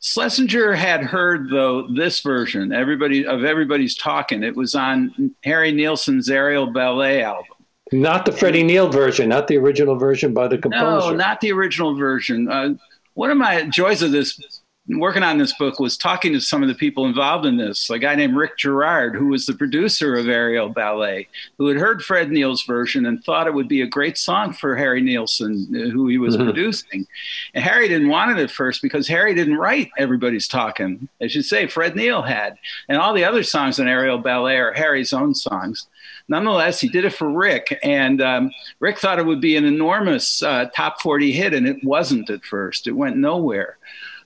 Schlesinger had heard though this version, everybody of everybody's talking. It was on Harry Nilsson's Aerial Ballet album. Not the Freddie Neil version, not the original version by the composer. No, not the original version. Uh, one of my joys of this working on this book was talking to some of the people involved in this. A guy named Rick Jarrard, who was the producer of Aerial Ballet, who had heard Fred Neil's version and thought it would be a great song for Harry uh, who he was mm-hmm. producing. And Harry didn't want it at first because Harry didn't write Everybody's Talking. As you say, Fred Neal had. And all the other songs in Aerial Ballet are Harry's own songs nonetheless, he did it for Rick, and um, Rick thought it would be an enormous uh, top 40 hit, and it wasn't at first. It went nowhere.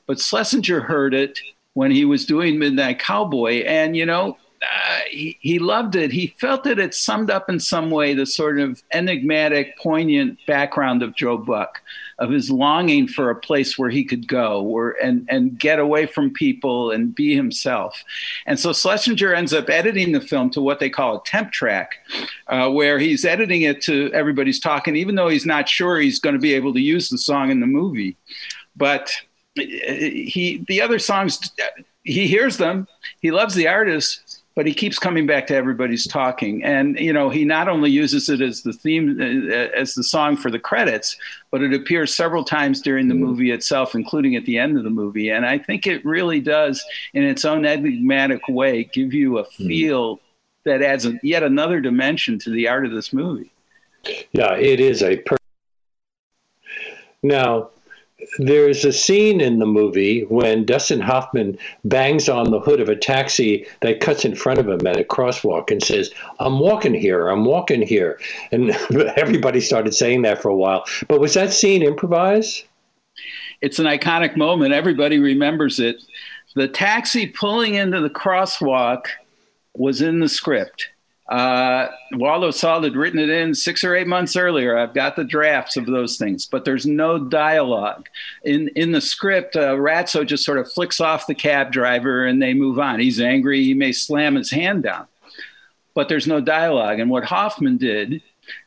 But Schlesinger heard it when he was doing Midnight Cowboy, and you know, uh, he, he loved it. He felt that it summed up in some way the sort of enigmatic, poignant background of Joe Buck, of his longing for a place where he could go or, and, and get away from people and be himself. And so Schlesinger ends up editing the film to what they call a temp track, uh, where he's editing it to everybody's talking, even though he's not sure he's going to be able to use the song in the movie. But he the other songs he hears them he loves the artist but he keeps coming back to everybody's talking and you know he not only uses it as the theme uh, as the song for the credits but it appears several times during the mm. movie itself including at the end of the movie and i think it really does in its own enigmatic way give you a mm. feel that adds a, yet another dimension to the art of this movie yeah it is a per- now there's a scene in the movie when Dustin Hoffman bangs on the hood of a taxi that cuts in front of him at a crosswalk and says, I'm walking here, I'm walking here. And everybody started saying that for a while. But was that scene improvised? It's an iconic moment. Everybody remembers it. The taxi pulling into the crosswalk was in the script. Uh, Waldo Salt had written it in six or eight months earlier. I've got the drafts of those things, but there's no dialogue. In in the script, uh, Ratso just sort of flicks off the cab driver and they move on. He's angry. He may slam his hand down, but there's no dialogue. And what Hoffman did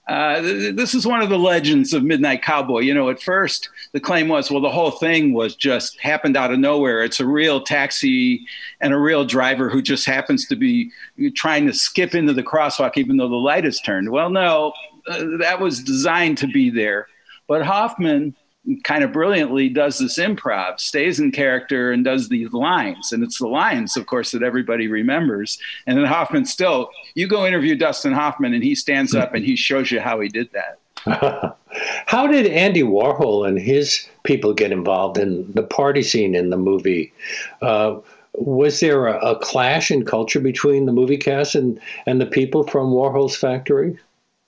uh, this is one of the legends of Midnight Cowboy. You know, at first the claim was, well, the whole thing was just happened out of nowhere. It's a real taxi and a real driver who just happens to be trying to skip into the crosswalk even though the light is turned. Well, no, uh, that was designed to be there. But Hoffman kind of brilliantly does this improv, stays in character and does these lines. And it's the lines, of course, that everybody remembers. And then Hoffman still, you go interview Dustin Hoffman and he stands up and he shows you how he did that. how did Andy Warhol and his people get involved in the party scene in the movie? Uh, was there a, a, clash in culture between the movie cast and, and the people from Warhol's factory?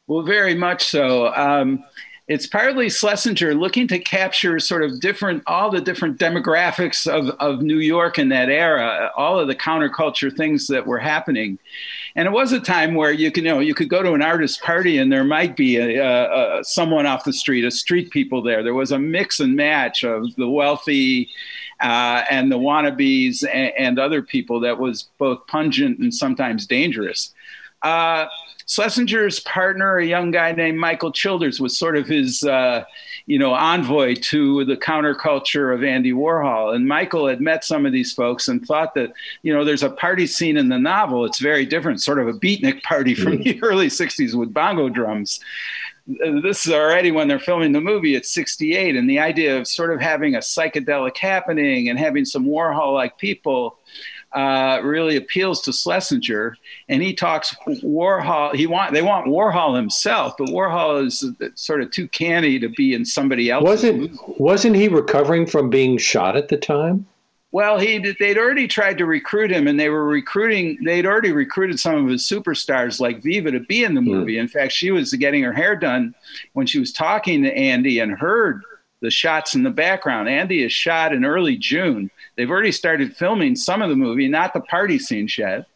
Well, very much so. Um, it's partly Schlesinger looking to capture sort of different, all the different demographics of, of New York in that era, all of the counterculture things that were happening. And it was a time where you can, you know, you could go to an artist party and there might be a, a, a someone off the street, a street people there. There was a mix and match of the wealthy uh, and the wannabes and, and, other people that was both pungent and sometimes dangerous. Uh, Schlesinger's partner, a young guy named Michael Childers, was sort of his, uh, you know, envoy to the counterculture of Andy Warhol. And Michael had met some of these folks and thought that, you know, there's a party scene in the novel. It's very different, sort of a beatnik party from mm. the early 60s with bongo drums this is already when they're filming the movie it's 68 and the idea of sort of having a psychedelic happening and having some warhol like people uh, really appeals to Schlesinger, and he talks Warhol. He want they want Warhol himself, but Warhol is sort of too canny to be in somebody else. Wasn't movie. wasn't he recovering from being shot at the time? Well, he they'd already tried to recruit him, and they were recruiting. They'd already recruited some of his superstars like Viva to be in the hmm. movie. Mm. In fact, she was getting her hair done when she was talking to Andy and heard the shots in the background. Andy is shot in early June. They've already started filming some of the movie, not the party scenes yet.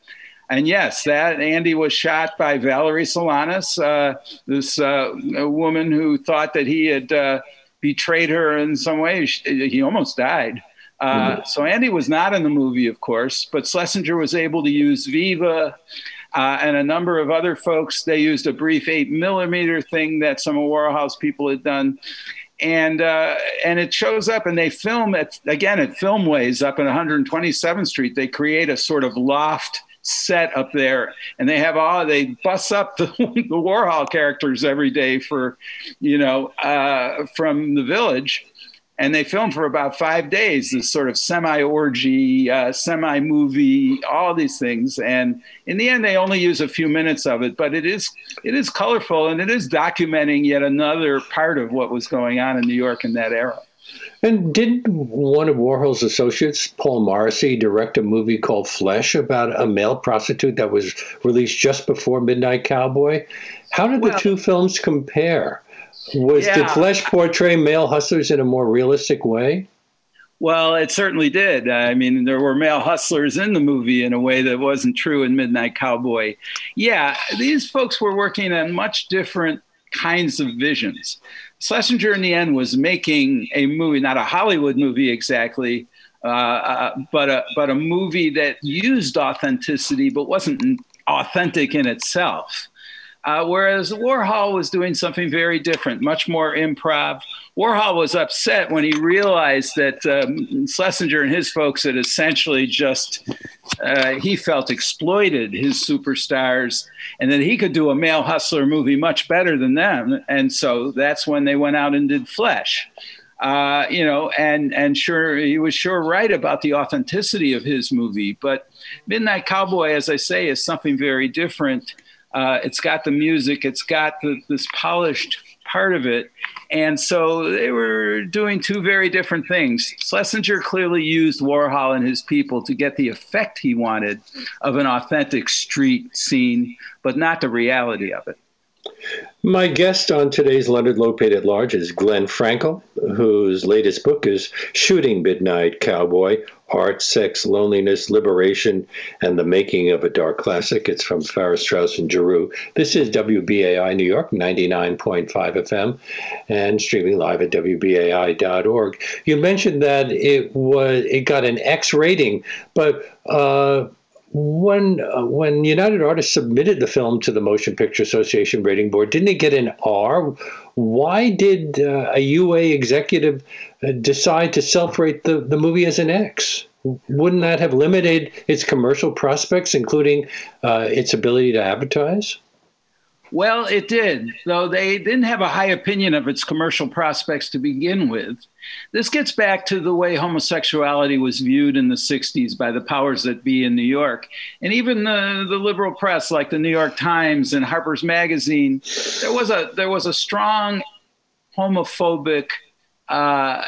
And yes, that Andy was shot by Valerie Solanas, uh, this uh, woman who thought that he had uh, betrayed her in some way. He almost died. Uh, mm-hmm. So Andy was not in the movie, of course, but Schlesinger was able to use Viva. Uh, and a number of other folks, they used a brief eight millimeter thing that some of Warhol's people had done and uh, and it shows up, and they film it again at Filmways up in 127th Street. They create a sort of loft set up there and they have all they bus up the, the warhol characters every day for you know uh, from the village and they filmed for about five days this sort of semi orgy uh, semi movie all these things and in the end they only use a few minutes of it but it is it is colorful and it is documenting yet another part of what was going on in new york in that era and did one of Warhol's associates, Paul Morrissey, direct a movie called Flesh about a male prostitute that was released just before Midnight Cowboy? How did well, the two films compare? Was yeah. did Flesh portray male hustlers in a more realistic way? Well, it certainly did. I mean, there were male hustlers in the movie in a way that wasn't true in Midnight Cowboy. Yeah, these folks were working on much different kinds of visions. Schlesinger in the end was making a movie, not a Hollywood movie exactly, uh, uh, but a but a movie that used authenticity but wasn't authentic in itself. Uh, whereas Warhol was doing something very different, much more improv. Warhol was upset when he realized that um, Schlesinger and his folks had essentially just, uh, he felt exploited his superstars and that he could do a male hustler movie much better than them. And so that's when they went out and did Flesh. Uh, you know, and and sure he was sure right about the authenticity of his movie. But Midnight Cowboy, as I say, is something very different. Uh, it's got the music, it's got the, this polished part of it. And so they were doing two very different things. Schlesinger clearly used Warhol and his people to get the effect he wanted of an authentic street scene, but not the reality of it. My guest on today's Leonard Lopate at Large is Glenn Frankel, whose latest book is Shooting Midnight Cowboy Art, Sex, Loneliness, Liberation, and the Making of a Dark Classic. It's from Farrar Straus and Giroux. This is WBAI New York, 99.5 FM, and streaming live at WBAI.org. You mentioned that it was it got an X rating, but uh, when uh, when United Artists submitted the film to the Motion Picture Association rating board, didn't it get an R? Why did uh, a UA executive uh, decide to self-rate the, the movie as an X? Wouldn't that have limited its commercial prospects, including uh, its ability to advertise? Well, it did, though they didn't have a high opinion of its commercial prospects to begin with. This gets back to the way homosexuality was viewed in the 60s by the powers that be in New York. And even the, the liberal press, like the New York Times and Harper's Magazine, there was a, there was a strong homophobic uh,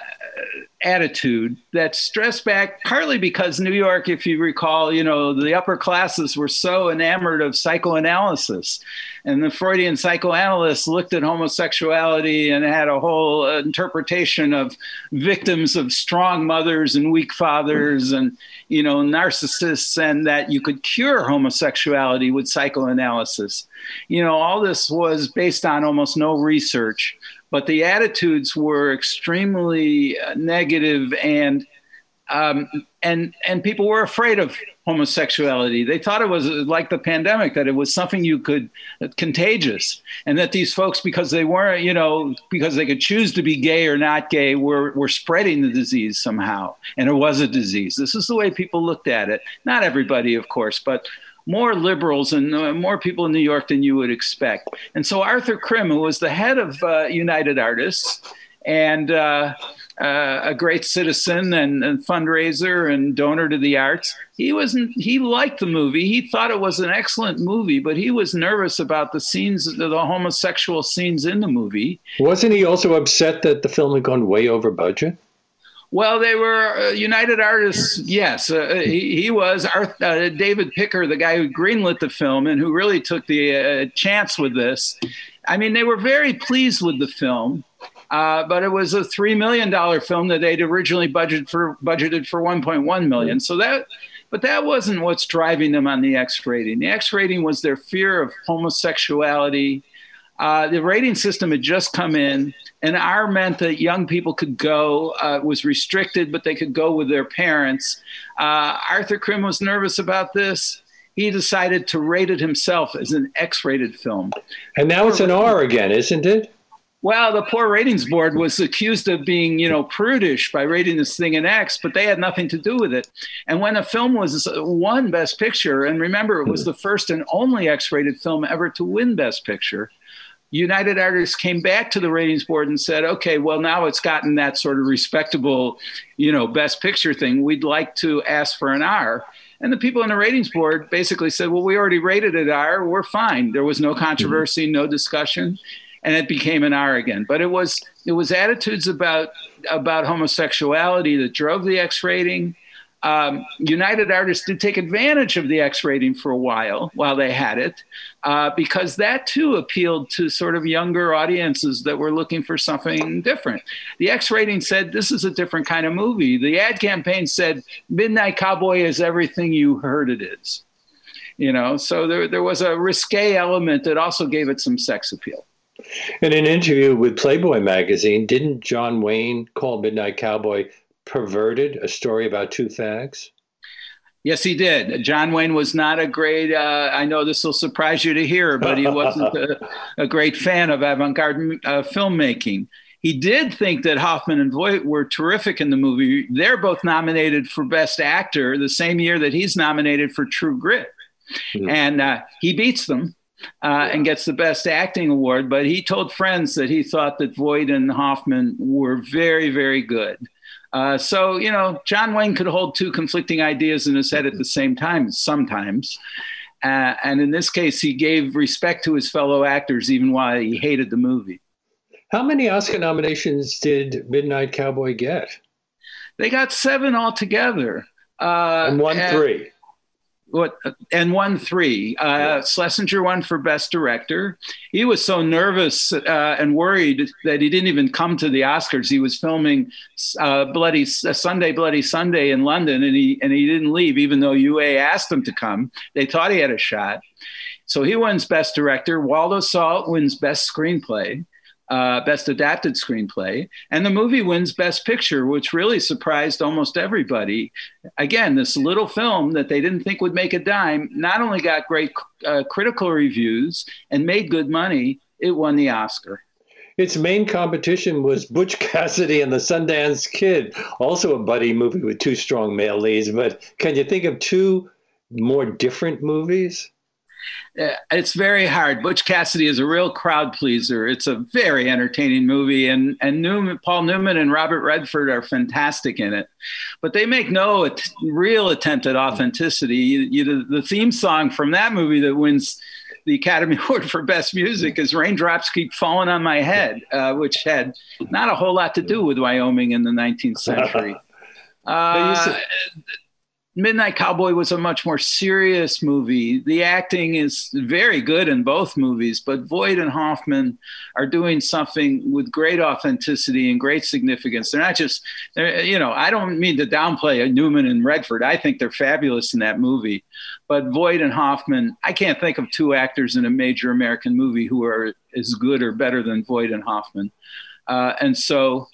attitude that stressed back partly because New York, if you recall, you know, the upper classes were so enamored of psychoanalysis. And the Freudian psychoanalysts looked at homosexuality and had a whole interpretation of victims of strong mothers and weak fathers and, you know, narcissists, and that you could cure homosexuality with psychoanalysis. You know, all this was based on almost no research but the attitudes were extremely uh, negative and um, and and people were afraid of homosexuality. They thought it was like the pandemic that it was something you could uh, contagious, and that these folks, because they weren't, you know, because they could choose to be gay or not gay, were were spreading the disease somehow, and it was a disease. This is the way people looked at it. Not everybody, of course, but more liberals and uh, more people in New York than you would expect. And so Arthur Krim, who was the head of uh, United Artists and uh, uh, a great citizen and, and, fundraiser and donor to the arts, he wasn't. He liked the movie. He thought it was an excellent movie, but he was nervous about the scenes, the homosexual scenes in the movie. Wasn't he also upset that the film had gone way over budget? Well, they were uh, United Artists. Yes, uh, he, he, was uh, David Picker, the guy who greenlit the film and who really took the uh, chance with this. I mean, they were very pleased with the film, uh, but it was a three million dollar film that they'd originally budgeted for budgeted for 1.1 million. So that, but that wasn't what's driving them on the X rating. The X rating was their fear of homosexuality. Uh, the rating system had just come in and R meant that young people could go, uh, was restricted, but they could go with their parents. Uh, Arthur Krim was nervous about this. He decided to rate it himself as an X rated film. And now it's an R again, isn't it? Well, the poor ratings board was accused of being, you know, prudish by rating this thing an X, but they had nothing to do with it. And when a film was won Best Picture, and remember, it was the first and only X-rated film ever to win Best Picture. United Artists came back to the ratings board and said, "Okay, well now it's gotten that sort of respectable, you know, Best Picture thing. We'd like to ask for an R." And the people in the ratings board basically said, "Well, we already rated it R. We're fine. There was no mm-hmm. controversy, no discussion." and it became an R again. But it was it was attitudes about about homosexuality that drove the X rating. Um, United Artists did take advantage of the X rating for a while while they had it, uh, because that too appealed to sort of younger audiences that were looking for something different. The X rating said this is a different kind of movie. The ad campaign said Midnight Cowboy is everything you heard it is. You know, so there, there was a risque element that also gave it some sex appeal. In an interview with Playboy magazine, didn't John Wayne call Midnight Cowboy perverted, a story about two fags? Yes, he did. John Wayne was not a great, uh, I know this will surprise you to hear, but he wasn't a, a, great fan of avant garde uh, filmmaking. He did think that Hoffman and Voight were terrific in the movie. They're both nominated for Best Actor the same year that he's nominated for True Grit. Mm-hmm. And uh, he beats them uh, and gets the Best Acting Award. But he told friends that he thought that Voight and Hoffman were very, very good. Uh, so, you know, John Wayne could hold two conflicting ideas in his head at the same time sometimes. Uh, and in this case, he gave respect to his fellow actors even while he hated the movie. How many Oscar nominations did Midnight Cowboy get? They got seven altogether. Uh, and won and, three what and won three. Uh, yeah. Schlesinger won for best director. He was so nervous uh, and worried that he didn't even come to the Oscars. He was filming uh, Bloody uh, Sunday, Bloody Sunday in London, and he and he didn't leave, even though UA asked him to come. They thought he had a shot. So he wins best director. Waldo Salt wins best screenplay uh, Best Adapted Screenplay, and the movie wins Best Picture, which really surprised almost everybody. Again, this little film that they didn't think would make a dime not only got great uh, critical reviews and made good money, it won the Oscar. Its main competition was Butch Cassidy and the Sundance Kid, also a buddy movie with two strong male leads. But can you think of two more different movies? Uh, it's very hard. Butch Cassidy is a real crowd pleaser. It's a very entertaining movie, and and Newman, Paul Newman and Robert Redford are fantastic in it. But they make no at, real attempt at authenticity. You, you, the theme song from that movie that wins the Academy Award for Best Music is "Raindrops Keep Falling on My Head," uh, which had not a whole lot to do with Wyoming in the 19th century. Uh, Midnight Cowboy was a much more serious movie. The acting is very good in both movies, but Voight and Hoffman are doing something with great authenticity and great significance. They're not just, they're, you know, I don't mean to downplay Newman and Redford. I think they're fabulous in that movie. But Voight and Hoffman, I can't think of two actors in a major American movie who are as good or better than Voight and Hoffman. Uh, and so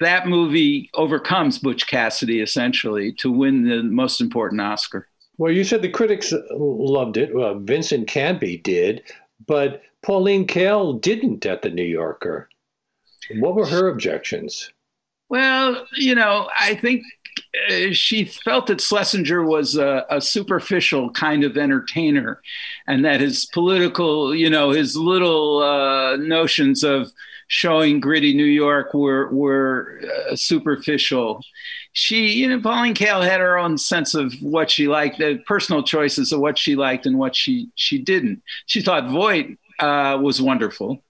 that movie overcomes Butch Cassidy essentially to win the most important Oscar. Well, you said the critics loved it. Well, Vincent Canby did, but Pauline Kael didn't at the New Yorker. What were her objections? Well, you know, I think uh, she felt that Schlesinger was a, a, superficial kind of entertainer, and that his political, you know, his little uh, notions of showing gritty New York were were uh, superficial. She, you know, Pauline Kael had her own sense of what she liked, the personal choices of what she liked and what she she didn't. She thought Voight uh, was wonderful.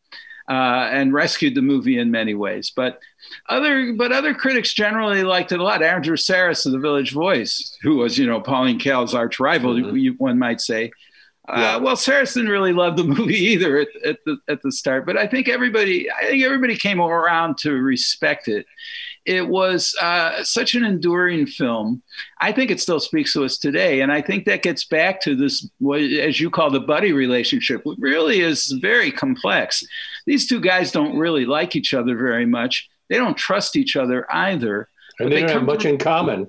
Uh, and rescued the movie in many ways. But other but other critics generally liked it a lot. Andrew Sarris of the Village Voice, who was you know Pauline Kael's arch rival, mm-hmm. one might say, uh, well, didn't really love the movie either at, at, the at the start, but I think everybody I think everybody came around to respect it. It was uh, such an enduring film. I think it still speaks to us today, and I think that gets back to this, what, as you call the buddy relationship, which really is very complex. These two guys don't really like each other very much. They don't trust each other either. And they, they don't have much in common.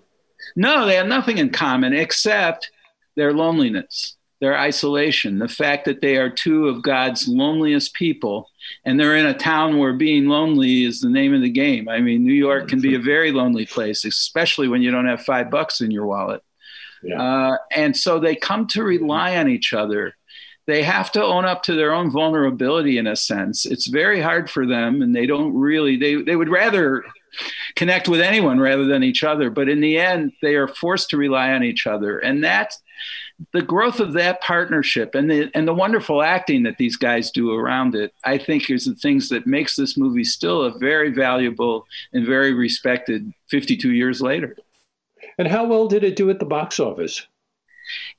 No, they have nothing in common except their loneliness their isolation, the fact that they are two of God's loneliest people. and they're in a town where being lonely is the name of the game. I mean, New York can be a very lonely place, especially when you don't have five bucks in your wallet. Yeah. Uh, and so they come to rely on each other. They have to own up to their own vulnerability in a sense. It's very hard for them, and they don't really, they, they would rather connect with anyone rather than each other. But in the end, they are forced to rely on each other. And that the growth of that partnership and the and the wonderful acting that these guys do around it, I think is the things that makes this movie still a very valuable and very respected 52 years later. And how well did it do at the box office?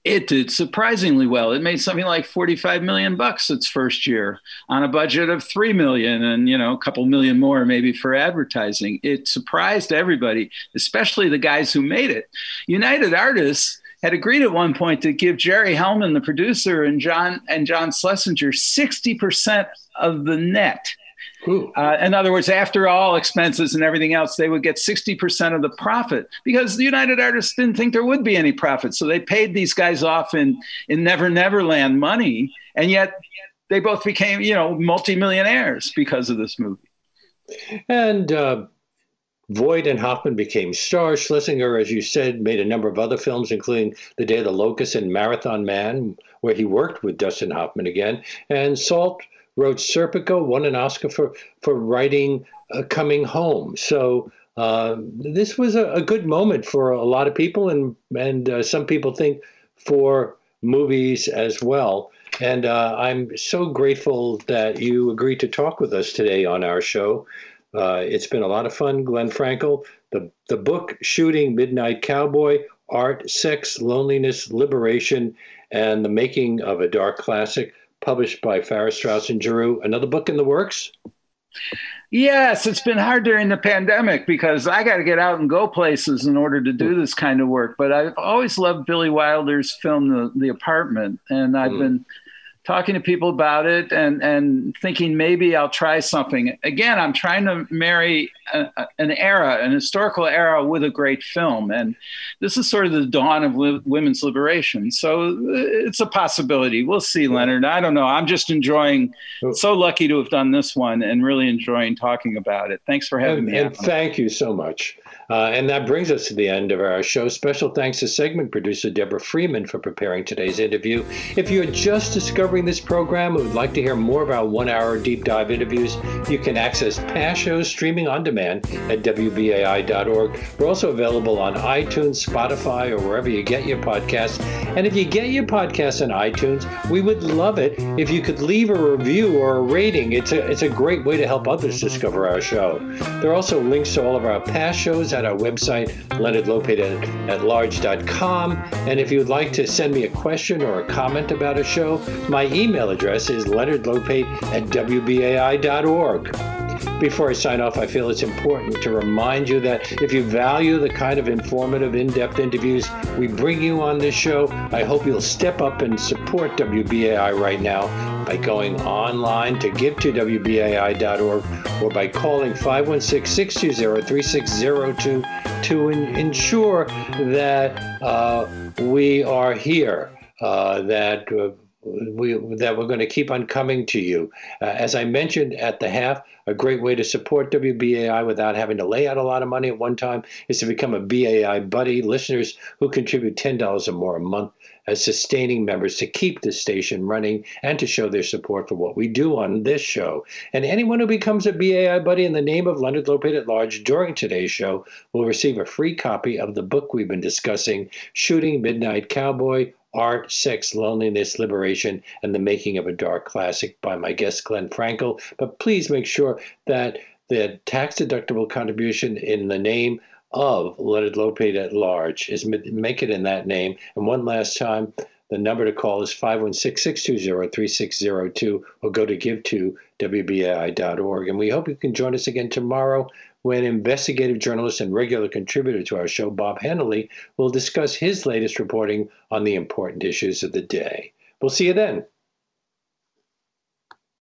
It did surprisingly well. It made something like 45 million bucks its first year on a budget of 3 million and, you know, a couple million more maybe for advertising. It surprised everybody, especially the guys who made it. United Artists had agreed at one point to give Jerry Hellman, the producer, and John and John Schlesinger 60% of the net. Uh, in other words, after all expenses and everything else, they would get 60% of the profit because the United Artists didn't think there would be any profit. So they paid these guys off in, in Never Never Land money. And yet they both became, you know, multimillionaires because of this movie. And uh, Voight and Hoffman became stars. Schlesinger, as you said, made a number of other films, including The Day of the Locust and Marathon Man, where he worked with Dustin Hoffman again. And Salt wrote Serpico, won an Oscar for, for writing uh, Coming Home. So uh, this was a, a, good moment for a lot of people, and, and uh, some people think for movies as well. And uh, I'm so grateful that you agreed to talk with us today on our show. Uh, it's been a lot of fun, Glenn Frankel. The, the book, Shooting Midnight Cowboy Art, Sex, Loneliness, Liberation, and the Making of a Dark Classic, published by Farrar Straus and Giroux. Another book in the works? Yes, it's been hard during the pandemic because I got to get out and go places in order to do this kind of work. But I've always loved Billy Wilder's film, The, the Apartment, and I've mm. been talking to people about it and and thinking maybe I'll try something. Again, I'm trying to marry a, a, an era, an historical era, with a great film, and this is sort of the dawn of li- women's liberation. So uh, it's a possibility. We'll see, Leonard. I don't know. I'm just enjoying. So lucky to have done this one and really enjoying talking about it. Thanks for having and, me. And thank you so much. Uh, and that brings us to the end of our show. Special thanks to segment producer Deborah Freeman for preparing today's interview. If you're just discovering this program and would like to hear more of our one hour deep dive interviews, you can access past shows streaming on demand at WBAI.org. We're also available on iTunes, Spotify, or wherever you get your podcasts. And if you get your podcasts on iTunes, we would love it if you could leave a review or a rating. It's a, it's a great way to help others discover our show. There are also links to all of our past shows at our website, leonardlopate at large.com. And if you'd like to send me a question or a comment about a show, my email address is leonardlopate at wbai.org. Before I sign off, I feel it's important to remind you that if you value the kind of informative, in depth interviews we bring you on this show, I hope you'll step up and support WBAI right now by going online to give2wbai.org or by calling 516 620 3602 to ensure that uh, we are here, uh, that uh, we, that we're going to keep on coming to you. Uh, as I mentioned at the half, a great way to support WBAI without having to lay out a lot of money at one time is to become a BAI buddy. Listeners who contribute $10 or more a month as sustaining members to keep the station running and to show their support for what we do on this show. And anyone who becomes a BAI buddy in the name of Leonard Lopate at Large during today's show will receive a free copy of the book we've been discussing, Shooting Midnight Cowboy Art, Sex, Loneliness, Liberation, and the Making of a Dark Classic by my guest, Glenn Frankel. But please make sure that the tax deductible contribution in the name of Leonard Lopate at large is make it in that name. And one last time, the number to call is 516-620-3602 or go to give to WBAI.org. And we hope you can join us again tomorrow when investigative journalist and regular contributor to our show, Bob Hennelly, will discuss his latest reporting on the important issues of the day. We'll see you then.